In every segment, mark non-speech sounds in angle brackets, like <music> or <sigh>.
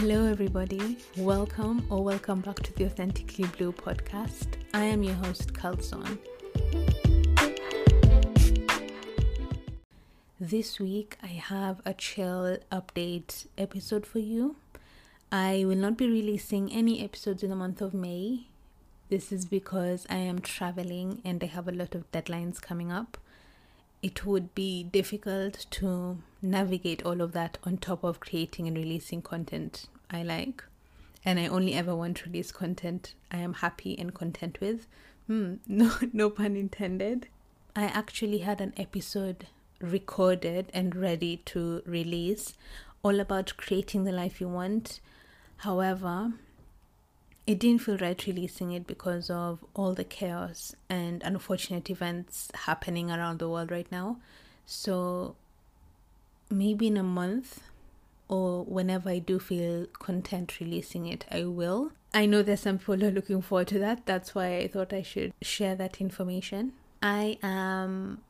Hello, everybody. Welcome or welcome back to the Authentically Blue podcast. I am your host, Carlson. This week, I have a chill update episode for you. I will not be releasing any episodes in the month of May. This is because I am traveling and I have a lot of deadlines coming up. It would be difficult to navigate all of that on top of creating and releasing content I like. And I only ever want to release content I am happy and content with. Hmm, <laughs> no, no pun intended. I actually had an episode recorded and ready to release all about creating the life you want. However, it didn't feel right releasing it because of all the chaos and unfortunate events happening around the world right now. So maybe in a month or whenever I do feel content releasing it, I will. I know there's some people <laughs> are looking forward to that. That's why I thought I should share that information. I am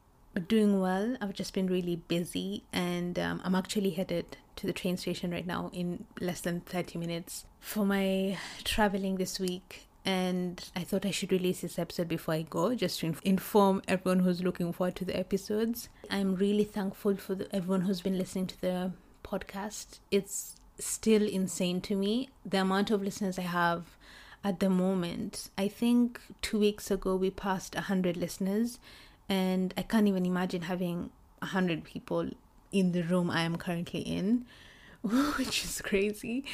doing well. I've just been really busy and um, I'm actually headed to the train station right now in less than 30 minutes for my traveling this week and I thought I should release this episode before I go, just to inform everyone who's looking forward to the episodes. I'm really thankful for the, everyone who's been listening to the podcast. It's still insane to me the amount of listeners I have at the moment. I think two weeks ago we passed 100 listeners, and I can't even imagine having 100 people in the room I am currently in. <laughs> Which is crazy,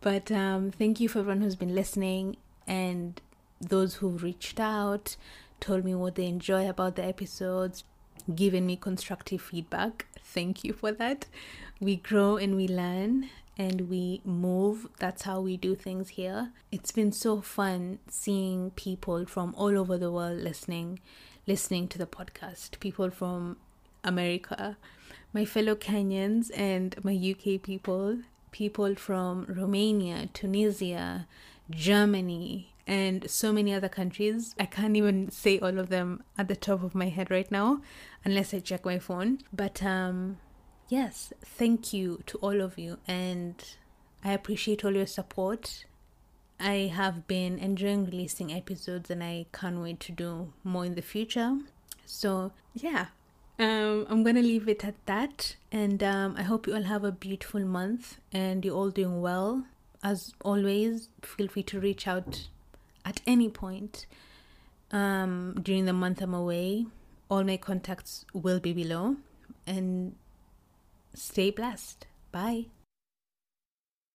but um, thank you for everyone who's been listening and those who reached out, told me what they enjoy about the episodes, given me constructive feedback. Thank you for that. We grow and we learn and we move. That's how we do things here. It's been so fun seeing people from all over the world listening, listening to the podcast. People from America, my fellow Kenyans and my UK people, people from Romania, Tunisia, Germany, and so many other countries. I can't even say all of them at the top of my head right now unless I check my phone. But um yes, thank you to all of you and I appreciate all your support. I have been enjoying releasing episodes and I can't wait to do more in the future. So, yeah, um, I'm gonna leave it at that. And um, I hope you all have a beautiful month and you're all doing well as always, feel free to reach out at any point um, during the month I'm away. All my contacts will be below. And stay blessed. Bye.